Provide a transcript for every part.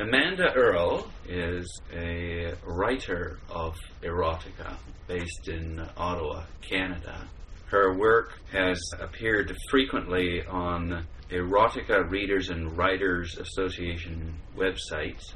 Amanda Earl is a writer of erotica based in Ottawa, Canada. Her work has appeared frequently on Erotica Readers and Writers Association websites,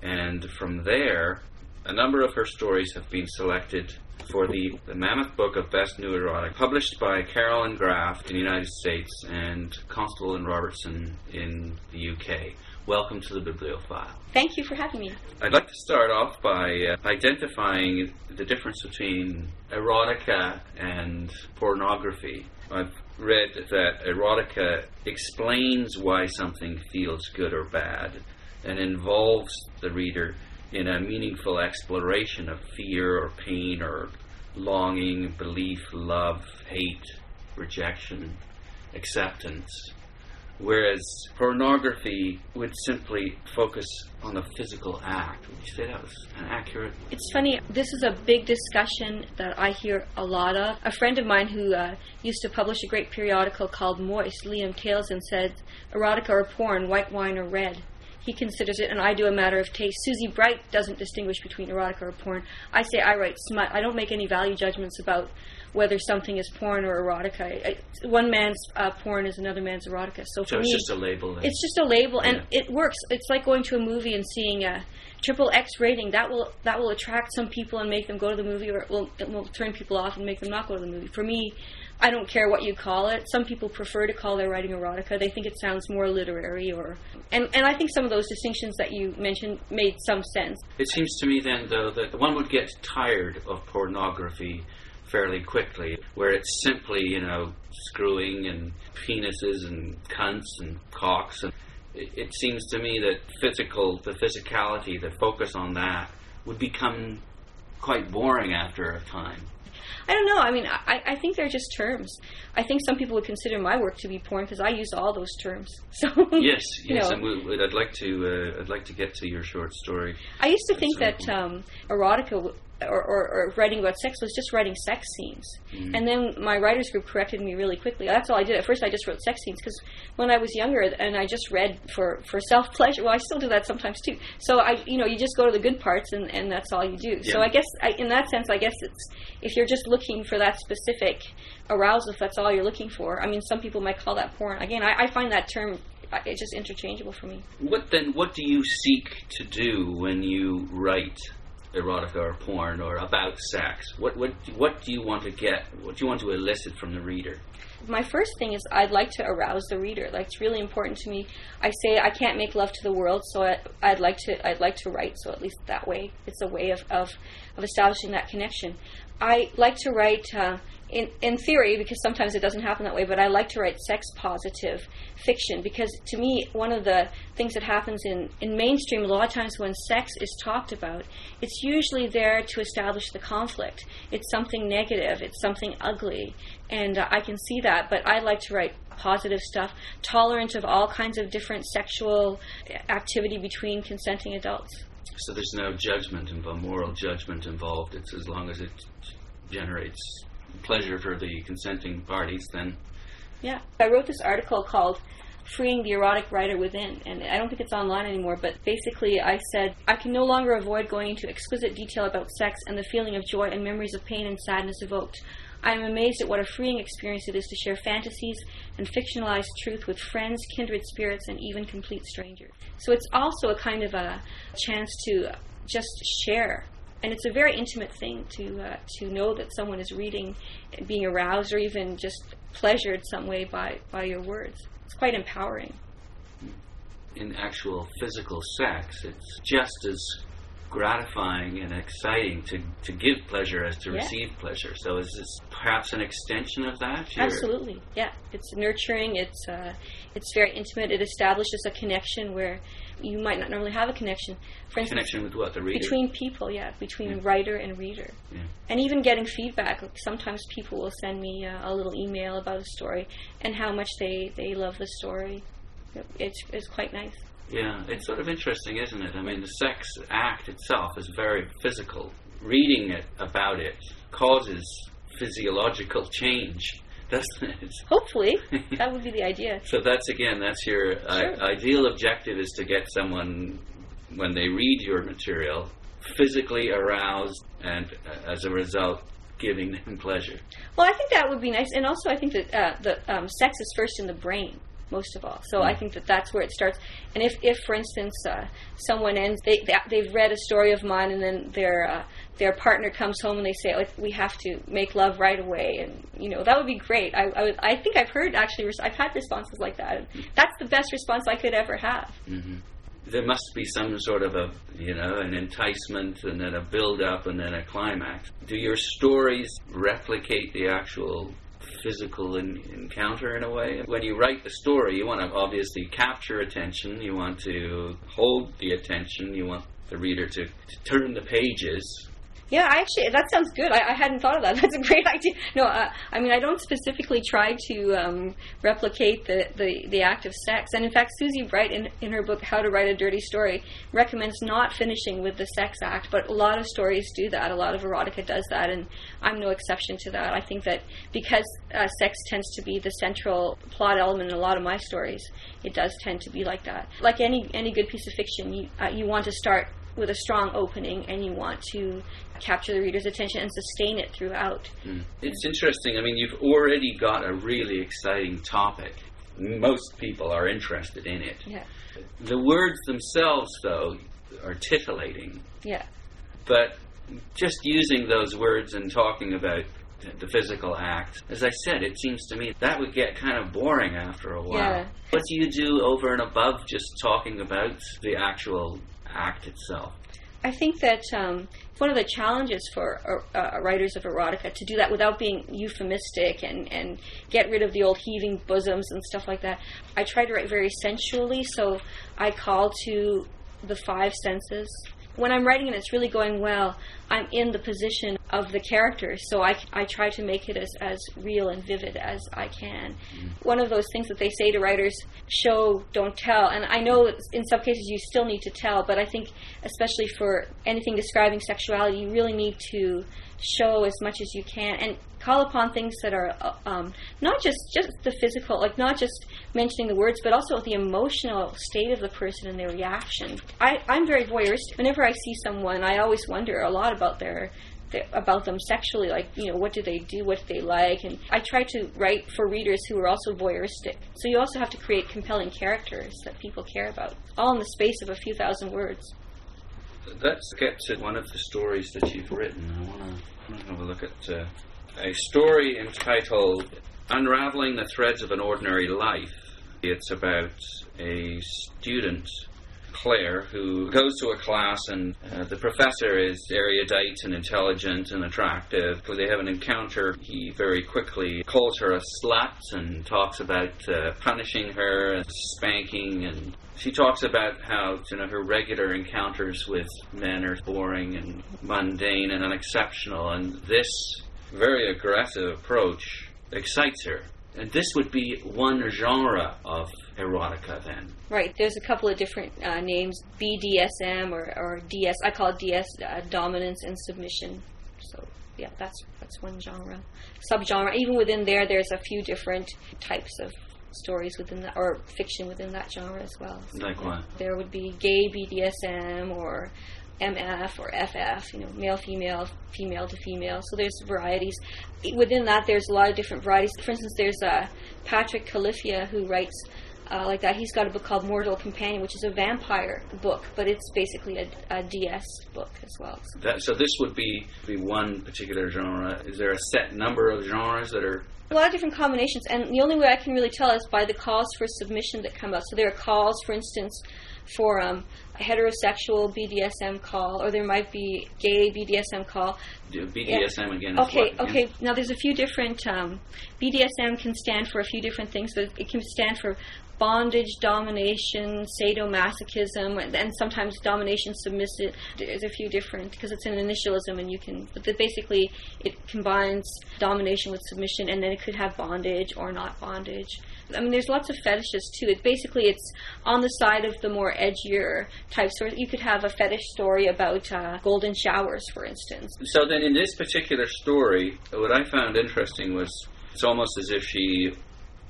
and from there, a number of her stories have been selected for the, the Mammoth Book of Best New Erotic, published by Carroll and Graf in the United States and Constable and Robertson in the UK. Welcome to the Bibliofile. Thank you for having me. I'd like to start off by uh, identifying the difference between erotica and pornography. I've read that erotica explains why something feels good or bad and involves the reader in a meaningful exploration of fear or pain or longing, belief, love, hate, rejection, acceptance. Whereas pornography would simply focus on the physical act. Would you say that was accurate? It's funny, this is a big discussion that I hear a lot of. A friend of mine who uh, used to publish a great periodical called Moist, Liam Taleson, said erotica or porn, white wine or red he considers it, and I do a matter of taste. Susie Bright doesn't distinguish between erotica or porn. I say I write smut. I don't make any value judgments about whether something is porn or erotica. I, one man's uh, porn is another man's erotica. So, so for it's me, just a label. Then. It's just a label, and it works. It's like going to a movie and seeing a triple X rating. That will that will attract some people and make them go to the movie, or it will it will turn people off and make them not go to the movie. For me, I don't care what you call it. Some people prefer to call their writing erotica. They think it sounds more literary, or and and I think some of those distinctions that you mentioned made some sense. It seems to me then, though, that one would get tired of pornography fairly quickly, where it's simply, you know, screwing and penises and cunts and cocks. And it, it seems to me that physical, the physicality, the focus on that, would become quite boring after a time. I don't know. I mean, I, I think they're just terms. I think some people would consider my work to be porn because I use all those terms. So Yes, you yes, know. and we, I'd like to, uh, I'd like to get to your short story. I used to think that um, erotica or, or, or writing about sex was just writing sex scenes. Mm-hmm. And then my writers group corrected me really quickly. That's all I did. At first, I just wrote sex scenes because when I was younger and I just read for, for self pleasure, well, I still do that sometimes too. So I, you know, you just go to the good parts and, and that's all you do. So I guess I, in that sense, I guess it's if you're just looking for that specific arousal, if that's all you're looking for. I mean, some people might call that porn. Again, I, I find that term uh, it's just interchangeable for me. What then? What do you seek to do when you write erotica or porn or about sex? What what what do you want to get? What do you want to elicit from the reader? my first thing is I'd like to arouse the reader. Like it's really important to me. I say I can't make love to the world, so I, I'd like to I'd like to write. So at least that way, it's a way of of, of establishing that connection. I like to write. Uh, in, in theory, because sometimes it doesn't happen that way, but I like to write sex positive fiction because to me, one of the things that happens in, in mainstream, a lot of times when sex is talked about, it's usually there to establish the conflict. It's something negative, it's something ugly, and uh, I can see that, but I like to write positive stuff, tolerant of all kinds of different sexual activity between consenting adults. So there's no judgment involved, moral judgment involved. It's as long as it generates pleasure for the consenting parties, then Yeah. I wrote this article called Freeing the Erotic Writer Within, and I don't think it's online anymore, but basically I said, I can no longer avoid going into exquisite detail about sex and the feeling of joy and memories of pain and sadness evoked. I am amazed at what a freeing experience it is to share fantasies and fictionalized truth with friends, kindred spirits, and even complete strangers. So it's also a kind of a chance to just share and it's a very intimate thing to uh, to know that someone is reading, being aroused, or even just pleasured some way by by your words. It's quite empowering. in actual physical sex, it's just as gratifying and exciting to, to give pleasure as to Yeah. receive pleasure. So is this perhaps an extension of that? Absolutely, yeah. It's nurturing. It's uh, it's very intimate. It establishes a connection where you might not normally have a connection. For instance, Connection with what? The reader? between people, yeah, between Yeah. writer and reader, Yeah. and even getting feedback. Like sometimes people will send me uh, a little email about a story and how much they they love the story. It's it's quite nice. Yeah, it's sort of interesting, isn't it? I mean, the sex act itself is very physical. Reading it about it causes physiological change, Hopefully, that would be the idea. So that's again, that's your Sure. uh, ideal objective is to get someone when they read your material, physically aroused and uh, as a result giving them pleasure. Well, I think that would be nice, and also I think that uh, the um, sex is first in the brain most of all. So mm. I think that that's where it starts. And if, if for instance, uh, someone ends, they, they have read a story of mine, and then their uh, their partner comes home and they say, oh, "We have to make love right away," and you know that would be great. I I, would, I think I've heard actually, I've had responses like that. That's the best response I could ever have. Mm-hmm there must be some sort of a you know an enticement and then a build up and then a climax do your stories replicate the actual physical in, encounter in a way. When you write the story, you want to obviously capture attention, you want to hold the attention, you want the reader to, to turn the pages yeah, I actually that sounds good. I, I, hadn't thought of that. That's a great idea. No, uh, I mean I don't specifically try to um, replicate the, the, the act of sex. And in fact, Susie Bright in, in her book How to Write a Dirty Story recommends not finishing with the sex act. But a lot of stories do that. A lot of erotica does that, and I'm no exception to that. I think that because uh, sex tends to be the central plot element in a lot of my stories, it does tend to be like that. Like any any good piece of fiction, you uh, you want to start with a strong opening and you want to capture the reader's attention and sustain it throughout. Mm. It's interesting. I mean, you've already got a really exciting topic. Most people are interested in it. Yeah. The words themselves, though, are titillating. Yeah. But just using those words and talking about the physical act, as I said, it seems to me that would get kind of boring after a while. Yeah. What do you do over and above just talking about the actual act itself? I think that um, one of the challenges for uh, uh, writers of erotica to do that without being euphemistic and, and get rid of the old heaving bosoms and stuff like that. I try to write very sensually, so I call to the five senses when I'm writing and it's really going well, I'm in the position of the characters. so I, I try to make it as, as real and vivid as I can. Mm-hmm. One of those things that they say to writers show, don't tell. And I know in some cases you still need to tell, but I think, especially for anything describing sexuality, you really need to show as much as you can and call upon things that are uh, um, not just just the physical, like not just mentioning the words, but also the emotional state of the person and their reaction. I, I'm very voyeuristic. Whenever I see someone, I always wonder a lot about their about them sexually like you know what do they do what do they like and i try to write for readers who are also voyeuristic. So you also have to create compelling characters that people care about all in the space of a few thousand words. Let's get to one of the stories that you've written. I want to have a look at uh, a story entitled Unraveling the Threads of an Ordinary Life. It's about a student, Claire, who goes to a class and uh, the professor is erudite and intelligent and attractive. They have an encounter, he very quickly calls her a slut and talks about uh, punishing her and spanking and she talks about how you know her regular encounters with men are boring and mundane and unexceptional and this very aggressive approach excites her. And this would be one genre of erotica then. Right. There's a couple of different uh, names BDSM or, or DS. I call it DS, uh, dominance and submission. So, yeah, that's, that's one genre. Subgenre. Even within there, there's a few different types of stories within that, or fiction within that genre as well. So like what? There would be gay BDSM or MF or FF, you know, male, female, female to female. So there's varieties. Within that, there's a lot of different varieties. For instance, there's uh, Patrick Califia who writes uh, like that. He's got a book called Mortal Companion, which is a vampire book, but it's basically a, a DS book as well. So. That, so this would be, be one particular genre. Is there a set number of genres that are a lot of different combinations, and the only way I can really tell is by the calls for submission that come out. So there are calls, for instance, for um, a heterosexual BDSM call, or there might be gay BDSM call. BDSM yeah. again. Okay, what, okay. Now there's a few different. Um, BDSM can stand for a few different things. But it can stand for bondage, domination, sadomasochism, and sometimes domination, submissive. There's a few different because it's an initialism, and you can. But basically, it combines domination with submission, and then it could have bondage or not bondage. I mean, there's lots of fetishes too. It basically it's on the side of the more edgier type stories. You could have a fetish story about uh, golden showers, for instance. So then, in this particular story, what I found interesting was it's almost as if she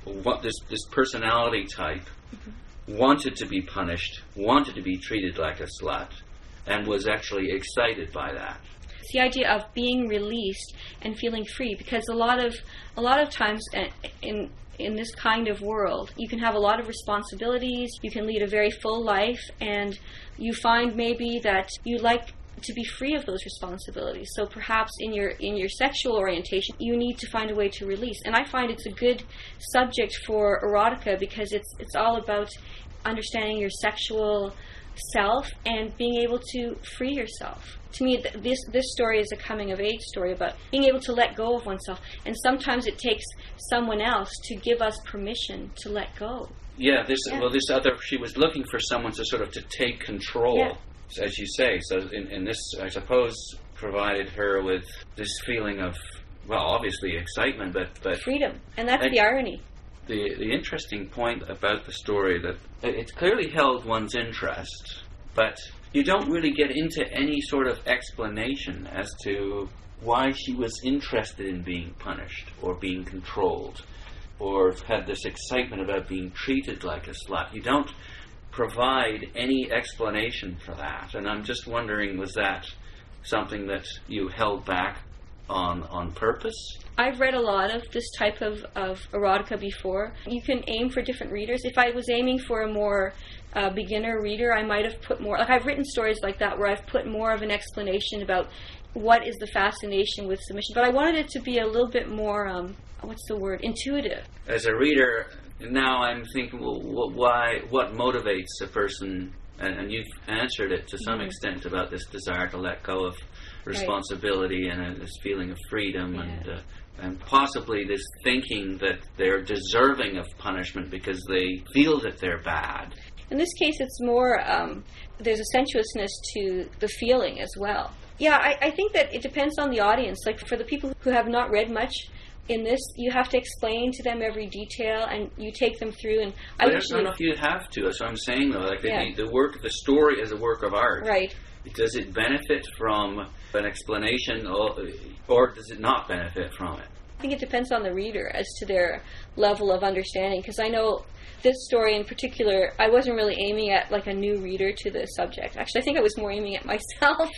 what this this personality type mm-hmm. wanted to be punished, wanted to be treated like a slut, and was actually excited by that. It's the idea of being released and feeling free because a lot of a lot of times uh, in in this kind of world you can have a lot of responsibilities you can lead a very full life and you find maybe that you like to be free of those responsibilities so perhaps in your in your sexual orientation you need to find a way to release and i find it's a good subject for erotica because it's it's all about understanding your sexual self and being able to free yourself to me, th- this this story is a coming of age story about being able to let go of oneself, and sometimes it takes someone else to give us permission to let go. Yeah, this Yeah. well, this other she was looking for someone to sort of to take control, Yeah. As you say. So, in, in this, I suppose, provided her with this feeling of well, obviously excitement, but but Freedom, and that's I- the irony. the the interesting point about the story that it it clearly held one's interest, but you don't really get into any sort of explanation as to why she was interested in being punished or being controlled or had this excitement about being treated like a slut. You don't provide any explanation for that. And I'm just wondering was that something that you held back on on purpose? I've read a lot of this type of, of erotica before. You can aim for different readers. If I was aiming for a more uh, beginner reader, I might have put more. Like I've written stories like that where I've put more of an explanation about what is the fascination with submission. But I wanted it to be a little bit more. Um, what's the word? Intuitive. as a reader, now I'm thinking, well, wh- why? What motivates a person? And, and you've answered it to some Mhm. extent about this desire to let go of responsibility and uh, this feeling of freedom, and uh, and possibly this thinking that they're deserving of punishment because they feel that they're bad. In this case, it's more, um, there's a sensuousness to the feeling as well. Yeah, I, I think that it depends on the audience. Like for the people who have not read much in this, you have to explain to them every detail and you take them through. And I But I don't know if you have to. That's what I'm saying, though. Like the, Yeah. the work, the story is a work of art. right. Does it benefit from an explanation, or, or does it not benefit from it? I think it depends on the reader as to their level of understanding. Because I know this story in particular, I wasn't really aiming at like a new reader to the subject. Actually, I think I was more aiming at myself.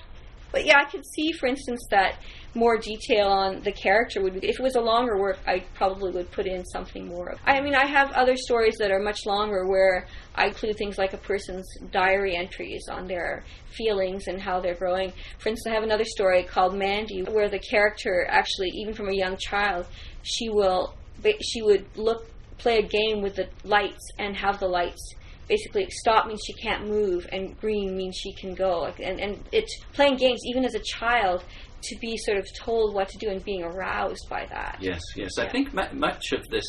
But yeah, I could see, for instance, that more detail on the character would be. If it was a longer work, I probably would put in something more. I mean, I have other stories that are much longer where I include things like a person's diary entries on their feelings and how they're growing. For instance, I have another story called Mandy, where the character actually, even from a young child, she will she would look play a game with the lights and have the lights basically stop means she can't move and green means she can go and and it's playing games even as a child to be sort of told what to do and being aroused by that Yes, yes. I think mu- much of this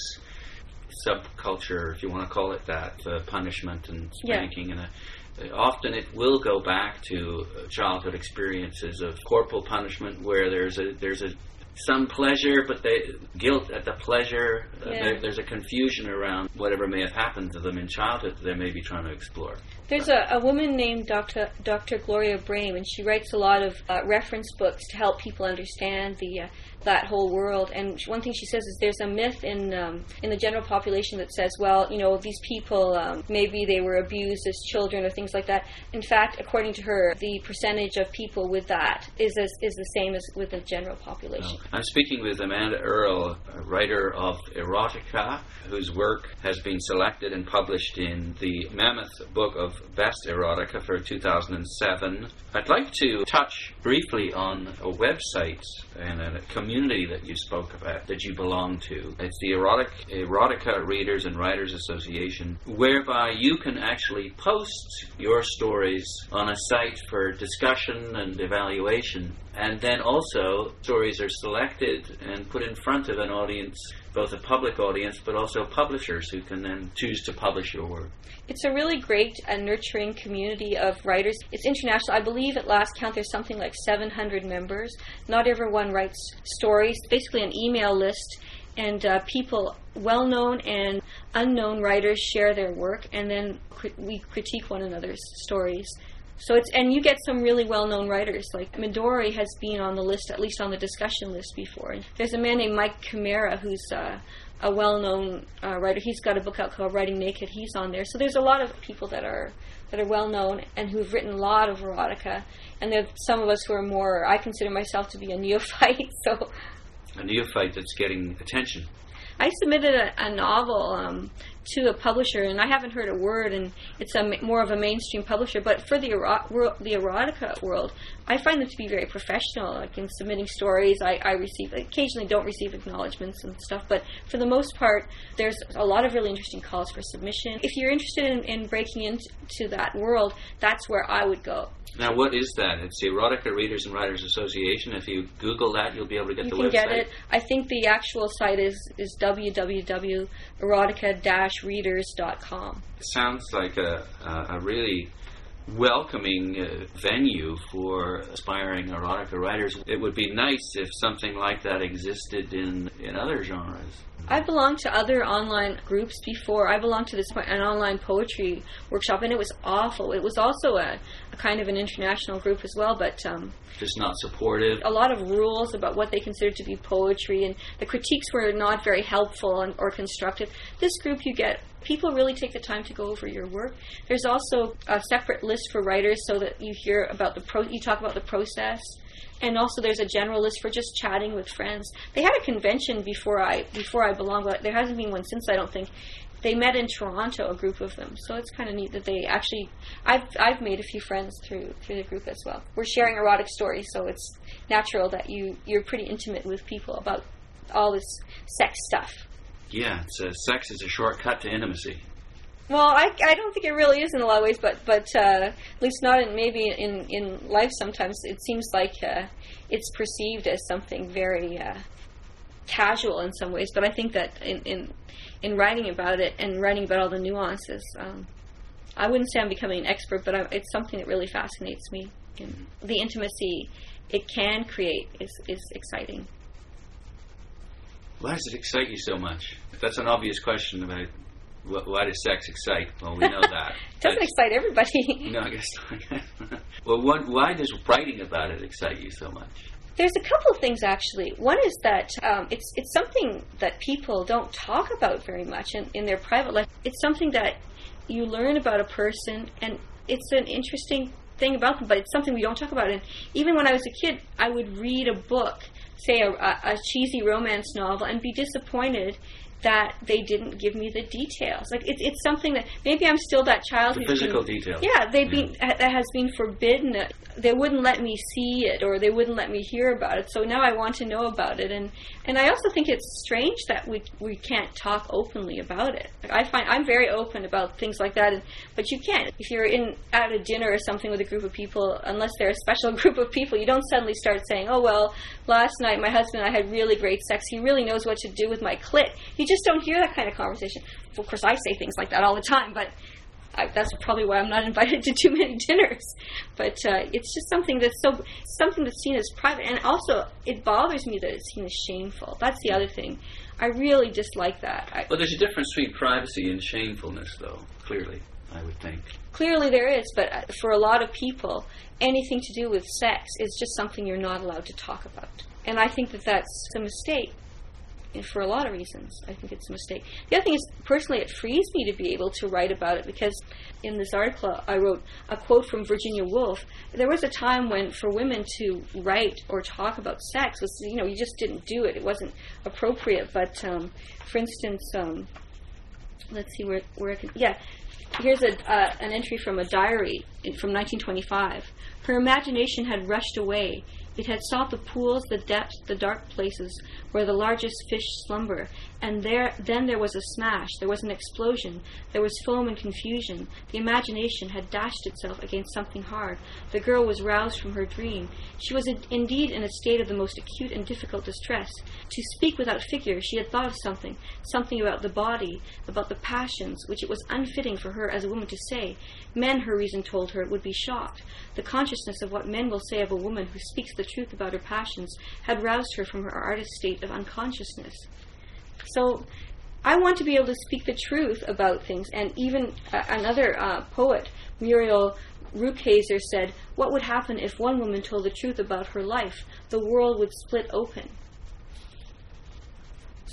subculture, if you want to call it that, uh, punishment and Yeah. spanking, and uh, often it will go back to uh, childhood experiences of corporal punishment, where there's a there's a some pleasure, but they guilt at the pleasure. Uh, there, there's a confusion around whatever may have happened to them in childhood that they may be trying to explore. There's a, a woman named Dr. Dr. Gloria Brame, and she writes a lot of uh, reference books to help people understand the uh, that whole world. And one thing she says is there's a myth in um, in the general population that says, well, you know, these people um, maybe they were abused as children or things like that. In fact, according to her, the percentage of people with that is as, is the same as with the general population. I'm speaking with Amanda Earl, a writer of erotica, whose work has been selected and published in the Mammoth Book of Best Erotica for 2007. I'd like to touch briefly on a website and a community that you spoke about that you belong to. It's the Erotic Erotica Readers and Writers Association, whereby you can actually post your stories on a site for discussion and evaluation. And then also, stories are selected and put in front of an audience, both a public audience, but also publishers who can then choose to publish your work. It's a really great and nurturing community of writers. It's international. I believe at last count there's something like 700 members. Not everyone writes stories. Basically, an email list, and uh, people, well known and unknown writers, share their work, and then cri- we critique one another's stories. So it's and you get some really well-known writers like Midori has been on the list, at least on the discussion list before. And there's a man named Mike Camara who's uh, a well-known uh, writer. He's got a book out called Writing Naked. He's on there. So there's a lot of people that are that are well-known and who've written a lot of erotica. And there's some of us who are more. I consider myself to be a neophyte. So a neophyte that's getting attention. I submitted a, a novel um, to a publisher, and I haven't heard a word. And it's a more of a mainstream publisher, but for the ero- the erotica world, I find them to be very professional. Like in submitting stories, I, I receive occasionally don't receive acknowledgments and stuff, but for the most part, there's a lot of really interesting calls for submission. If you're interested in, in breaking into that world, that's where I would go. Now, what is that? It's the Erotica Readers and Writers Association. If you Google that, you'll be able to get you the can website. get it. I think the actual site is is www.erotica-readers.com. It sounds like a, a, a really welcoming uh, venue for aspiring erotica writers. It would be nice if something like that existed in, in other genres. I belonged to other online groups before. I belonged to this an online poetry workshop, and it was awful. It was also a kind of an international group as well, but um, just not supportive. A lot of rules about what they considered to be poetry, and the critiques were not very helpful and, or constructive. This group, you get people really take the time to go over your work. There's also a separate list for writers, so that you hear about the pro. You talk about the process and also there's a general list for just chatting with friends. They had a convention before I before I belonged, but there hasn't been one since. I don't think they met in Toronto, a group of them. So it's kind of neat that they actually. I've I've made a few friends through through the group as well. We're sharing erotic stories, so it's natural that you you're pretty intimate with people about all this sex stuff. Yeah, it's a, sex is a shortcut to intimacy. Well, I, I don't think it really is in a lot of ways, but but uh, at least not in maybe in in life. Sometimes it seems like uh, it's perceived as something very uh, casual in some ways. But I think that in in in writing about it and writing about all the nuances, um, I wouldn't say I'm becoming an expert, but I, it's something that really fascinates me. And the intimacy it can create is is exciting. Why does it excite you so much? That's an obvious question about why does sex excite? Well, we know that. it doesn't That's, excite everybody. no, I guess not. well, what, why does writing about it excite you so much? There's a couple of things actually. One is that um, it's it's something that people don't talk about very much in, in their private life. It's something that you learn about a person, and it's an interesting thing about them. But it's something we don't talk about. And even when I was a kid, I would read a book, say a, a, a cheesy romance novel, and be disappointed that they didn't give me the details. Like it's it's something that maybe I'm still that child. The physical been, details. Yeah, they've been that has been forbidden. They wouldn't let me see it, or they wouldn't let me hear about it. So now I want to know about it, and and I also think it's strange that we we can't talk openly about it. Like I find I'm very open about things like that, and, but you can't if you're in at a dinner or something with a group of people, unless they're a special group of people. You don't suddenly start saying, "Oh well, last night my husband and I had really great sex. He really knows what to do with my clit." You just don't hear that kind of conversation. Of course, I say things like that all the time, but I, that's probably why I'm not invited to too many dinners. But uh, it's just something that's so something that's seen as private, and also it bothers me that it's seen as shameful. That's the other thing. I really dislike that. I, Well, there's a difference between privacy and shamefulness, though. Clearly, I would think. clearly, there is, but uh, for a lot of people, anything to do with sex is just something you're not allowed to talk about, and I think that that's a mistake. For a lot of reasons, I think it's a mistake. The other thing is, personally, it frees me to be able to write about it because in this article I wrote a quote from Virginia Woolf. There was a time when, for women to write or talk about sex was, you know, you just didn't do it. It wasn't appropriate. But, um, for instance, um, let's see where where I can. Yeah, here's a uh, an entry from a diary in, from 1925. Her imagination had rushed away. It had sought the pools, the depths, the dark places where the largest fish slumber. And there, then there was a smash. There was an explosion. There was foam and confusion. The imagination had dashed itself against something hard. The girl was roused from her dream. She was in, indeed in a state of the most acute and difficult distress. To speak without figure, she had thought of something, something about the body, about the passions, which it was unfitting for her as a woman to say. Men, her reason told her, would be shocked. The consciousness of what men will say of a woman who speaks the truth about her passions had roused her from her artist state of unconsciousness. So, I want to be able to speak the truth about things. And even uh, another uh, poet, Muriel Rukeyser said, What would happen if one woman told the truth about her life? The world would split open.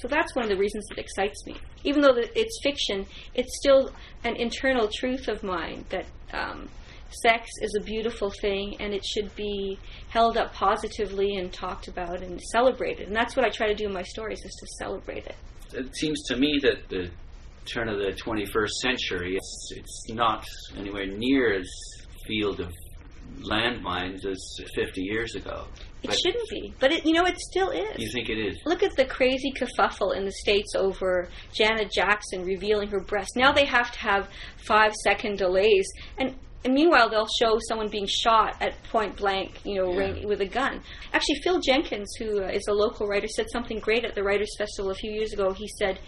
So that's one of the reasons it excites me. Even though it's fiction, it's still an internal truth of mine that um, sex is a beautiful thing and it should be held up positively and talked about and celebrated. And that's what I try to do in my stories is to celebrate it. It seems to me that the turn of the 21st century, it's, it's not anywhere near as field of landmines as 50 years ago. It but shouldn't be, but it, you know it still is. You think it is? Look at the crazy kerfuffle in the states over Janet Jackson revealing her breast. Now they have to have five second delays, and and meanwhile, they'll show someone being shot at point blank, you know, yeah. with a gun. Actually, Phil Jenkins, who uh, a local writer, said something great at the Writers' Festival a few years ago. He said,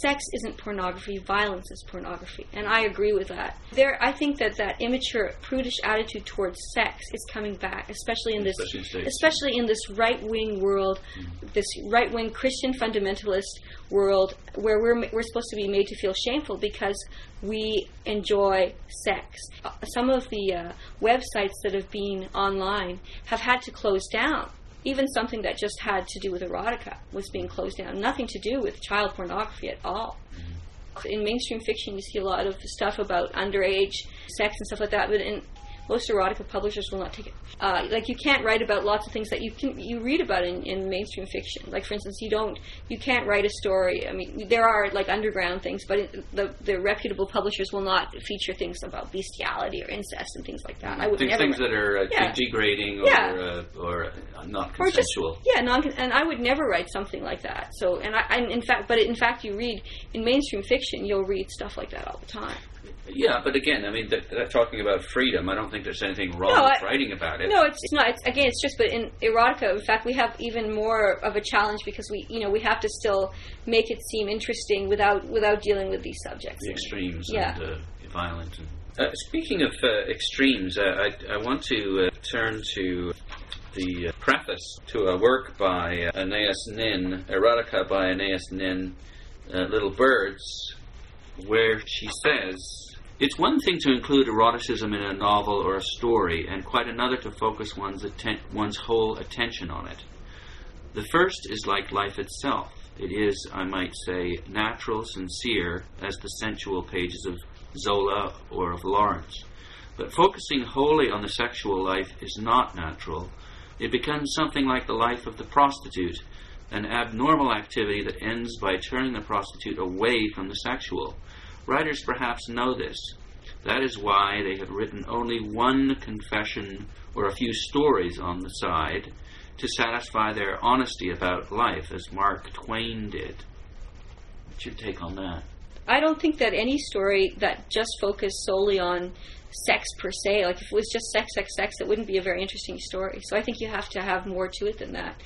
"Sex isn't pornography; violence is pornography," and I agree with that. There, I think that that immature, prudish attitude towards sex is coming back, especially in this, especially in this right-wing world, mm. this right-wing Christian fundamentalist world where we're we're supposed to be made to feel shameful because we enjoy sex. Uh, some of the uh, websites that have been online have had to close down. Even something that just had to do with erotica was being closed down. Nothing to do with child pornography at all. Mm-hmm. In mainstream fiction, you see a lot of stuff about underage sex and stuff like that, but in most erotica publishers will not take it. Uh, like you can't write about lots of things that you can you read about in, in mainstream fiction. Like for instance, you don't you can't write a story. I mean, there are like underground things, but it, the the reputable publishers will not feature things about bestiality or incest and things like that. I would things, never things that are uh, yeah. degrading or yeah. uh, or uh, not consensual. Or just, yeah, non and I would never write something like that. So and I and in fact, but in fact, you read in mainstream fiction, you'll read stuff like that all the time. Yeah, but again, I mean, that, that talking about freedom, I don't think there's anything wrong no, with I, writing about it. No, it's, not. It's, again, it's just, but in erotica, in fact, we have even more of a challenge because we, you know, we have to still make it seem interesting without without dealing with these subjects. The extremes yeah. and uh, violent. And, uh, speaking of uh, extremes, uh, I, I want to uh, turn to the uh, preface to a work by uh, Anais Nin, Erotica by Anais Nin, Little Birds, where she says it's one thing to include eroticism in a novel or a story, and quite another to focus one's, atten- one's whole attention on it. The first is like life itself. It is, I might say, natural, sincere, as the sensual pages of Zola or of Lawrence. But focusing wholly on the sexual life is not natural. It becomes something like the life of the prostitute, an abnormal activity that ends by turning the prostitute away from the sexual. Writers perhaps know this. That is why they have written only one confession or a few stories on the side to satisfy their honesty about life, as Mark Twain did. What's your take on that? I don't think that any story that just focused solely on sex per se, like if it was just sex, sex, sex, it wouldn't be a very interesting story. So I think you have to have more to it than that.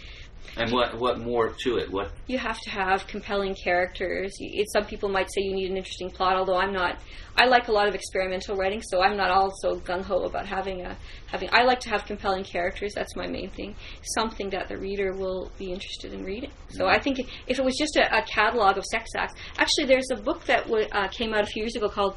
And what what more to it? What you have to have compelling characters. You, some people might say you need an interesting plot, although I'm not. I like a lot of experimental writing, so I'm not also gung ho about having a having. I like to have compelling characters. That's my main thing. Something that the reader will be interested in reading. So mm-hmm. I think if it was just a, a catalog of sex acts, actually, there's a book that w- uh, came out a few years ago called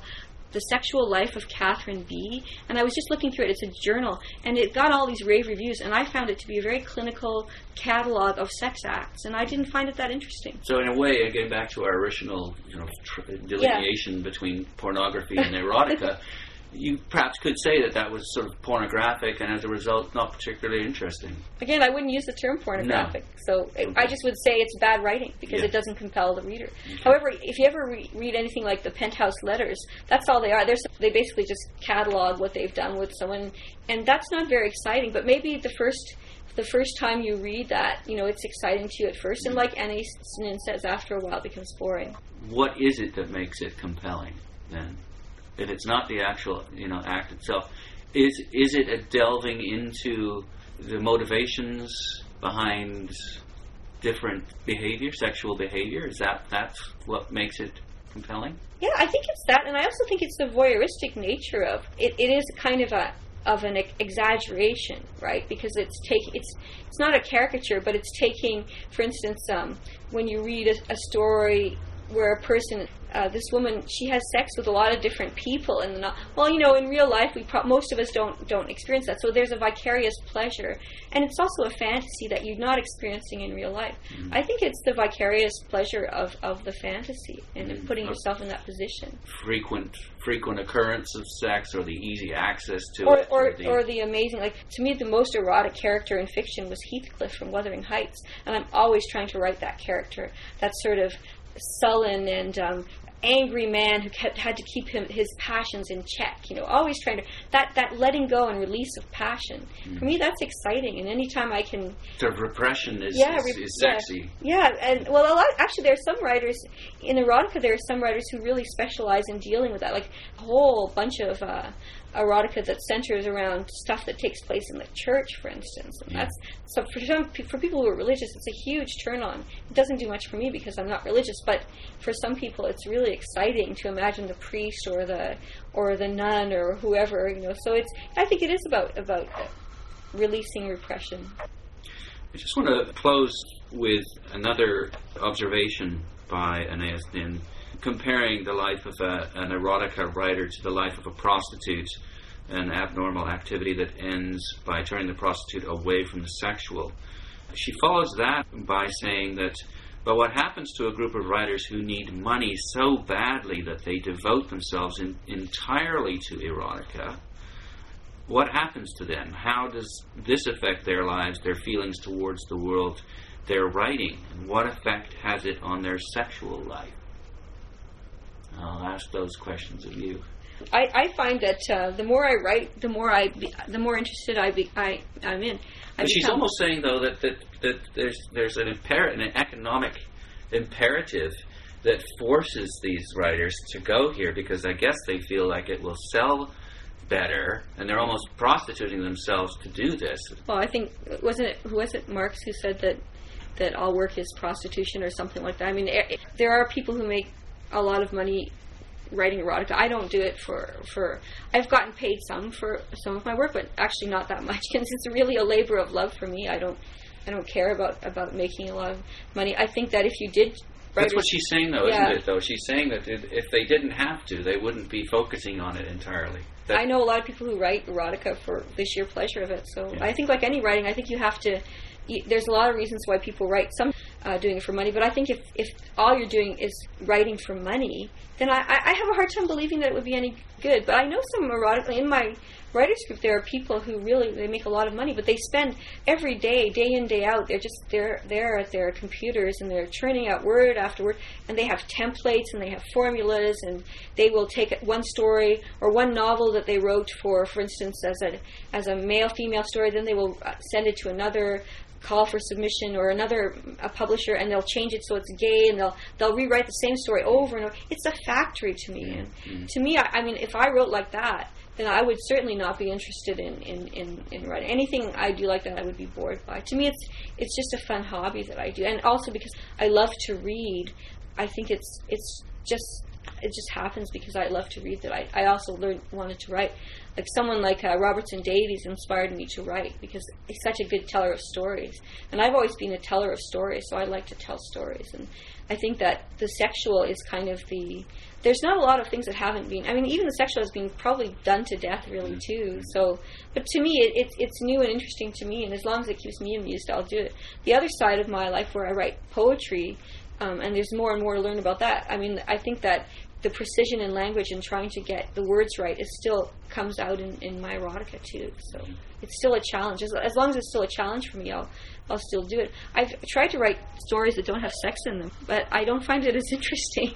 the Sexual Life of Catherine B. And I was just looking through it. It's a journal, and it got all these rave reviews, and I found it to be a very clinical catalog of sex acts, and I didn't find it that interesting. So, in a way, getting back to our original you know, tr- delineation yeah. between pornography and erotica, you perhaps could say that that was sort of pornographic and as a result not particularly interesting. Again, I wouldn't use the term pornographic. No. So okay. I just would say it's bad writing because yeah. it doesn't compel the reader. Okay. However, if you ever re- read anything like the Penthouse Letters, that's all they are. They're, they basically just catalog what they've done with someone, and that's not very exciting. But maybe the first the first time you read that, you know, it's exciting to you at first, and like Anais Nin says, after a while it becomes boring. What is it that makes it compelling then? If it's not the actual you know act itself, is is it a delving into the motivations behind different behavior, sexual behavior? Is that that's what makes it compelling? Yeah, I think it's that, and I also think it's the voyeuristic nature of it. It is kind of a of an exaggeration, right? Because it's taking it's it's not a caricature, but it's taking, for instance, um, when you read a, a story where a person, uh, this woman, she has sex with a lot of different people, and not, well, you know, in real life, we pro- most of us don't don't experience that. So there's a vicarious pleasure, and it's also a fantasy that you're not experiencing in real life. Mm-hmm. I think it's the vicarious pleasure of, of the fantasy and Mhm. putting yourself in that position, frequent frequent occurrence of sex or the easy access to or it or, the, or the amazing. Like to me, the most erotic character in fiction was Heathcliff from Wuthering Heights, and I'm always trying to write that character, that sort of sullen and um, angry man who kept, had to keep him his passions in check. You know, always trying to that that letting go and release of passion. Mm. For me, that's exciting, and anytime I can the repression is, Yeah, is, is yeah. sexy. Yeah, and well, a lot, actually, there are some writers in erotica. There are some writers who really specialize in dealing with that, like a whole bunch of uh, erotica that centers around stuff that takes place in the church, for instance. And Yeah. that's so for some for people who are religious, it's a huge turn on. It doesn't do much for me because I'm not religious, but for some people, it's really exciting to imagine the priest or the or the nun or whoever, you know. So it's I think it is about about releasing repression. I just want to close with another observation by Anais Nin, comparing the life of a, an erotica writer to the life of a prostitute, an abnormal activity that ends by turning the prostitute away from the sexual. She follows that by saying that, but what happens to a group of writers who need money so badly that they devote themselves in, entirely to erotica? what happens to them? How does this affect their lives, their feelings towards the world, their writing? And what effect has it on their sexual life? I'll ask those questions of you. I, I find that uh, the more I write, the more I be, the more interested I be, I I'm in. I But she's almost saying, though, that, that, that there's, there's an, imper- an economic imperative that forces these writers to go here because I guess they feel like it will sell better, and they're almost prostituting themselves to do this. Well, I think wasn't it who was it Marx who said that that all work is prostitution or something like that. I mean, there are people who make a lot of money writing erotica. I don't do it for for. I've gotten paid some for some of my work, but actually not that much because it's really a labor of love for me. I don't I don't care about about making a lot of money. I think that if you did. That's what she's saying, though, Yeah. isn't it? Though she's saying that if if they didn't have to, they wouldn't be focusing on it entirely. That, I know a lot of people who write erotica for the sheer pleasure of it. So Yeah. I think, like any writing, I think you have to. There's a lot of reasons why people write. Some uh, doing it for money, but I think if if all you're doing is writing for money, then I, I have a hard time believing that it would be any good. But I know some erotica in my writers group. There are people who really they make a lot of money, but they spend every day, day in day out. They're just they're there at their computers and they're churning out word after word, and they have templates and they have formulas, and they will take one story or one novel that they wrote for, for instance, as a as a male female story. Then they will uh, send it to another call for submission or another a publisher and they'll change it so it's gay and they'll they'll rewrite the same story over and over. It's a factory to me and mm-hmm. to me I, I mean if I wrote like that then I would certainly not be interested in, in, in, in writing. Anything I do like that I would be bored by. To me it's it's just a fun hobby that I do. And also because I love to read I think it's it's just it just happens because I love to read that. I, I also learned wanted to write. Like someone like uh, Robertson Davies inspired me to write because he's such a good teller of stories. And I've always been a teller of stories so I like to tell stories. And I think that the sexual is kind of the there's not a lot of things that haven't been I mean even the sexual has been probably done to death really too. So but to me it, it's it's new and interesting to me and as long as it keeps me amused I'll do it. The other side of my life where I write poetry um, and there's more and more to learn about that I mean I think that the precision in language and trying to get the words right is still comes out in, in my erotica too. So it's still a challenge. As, as long as it's still a challenge for me, I'll I'll still do it. I've tried to write stories that don't have sex in them, but I don't find it as interesting.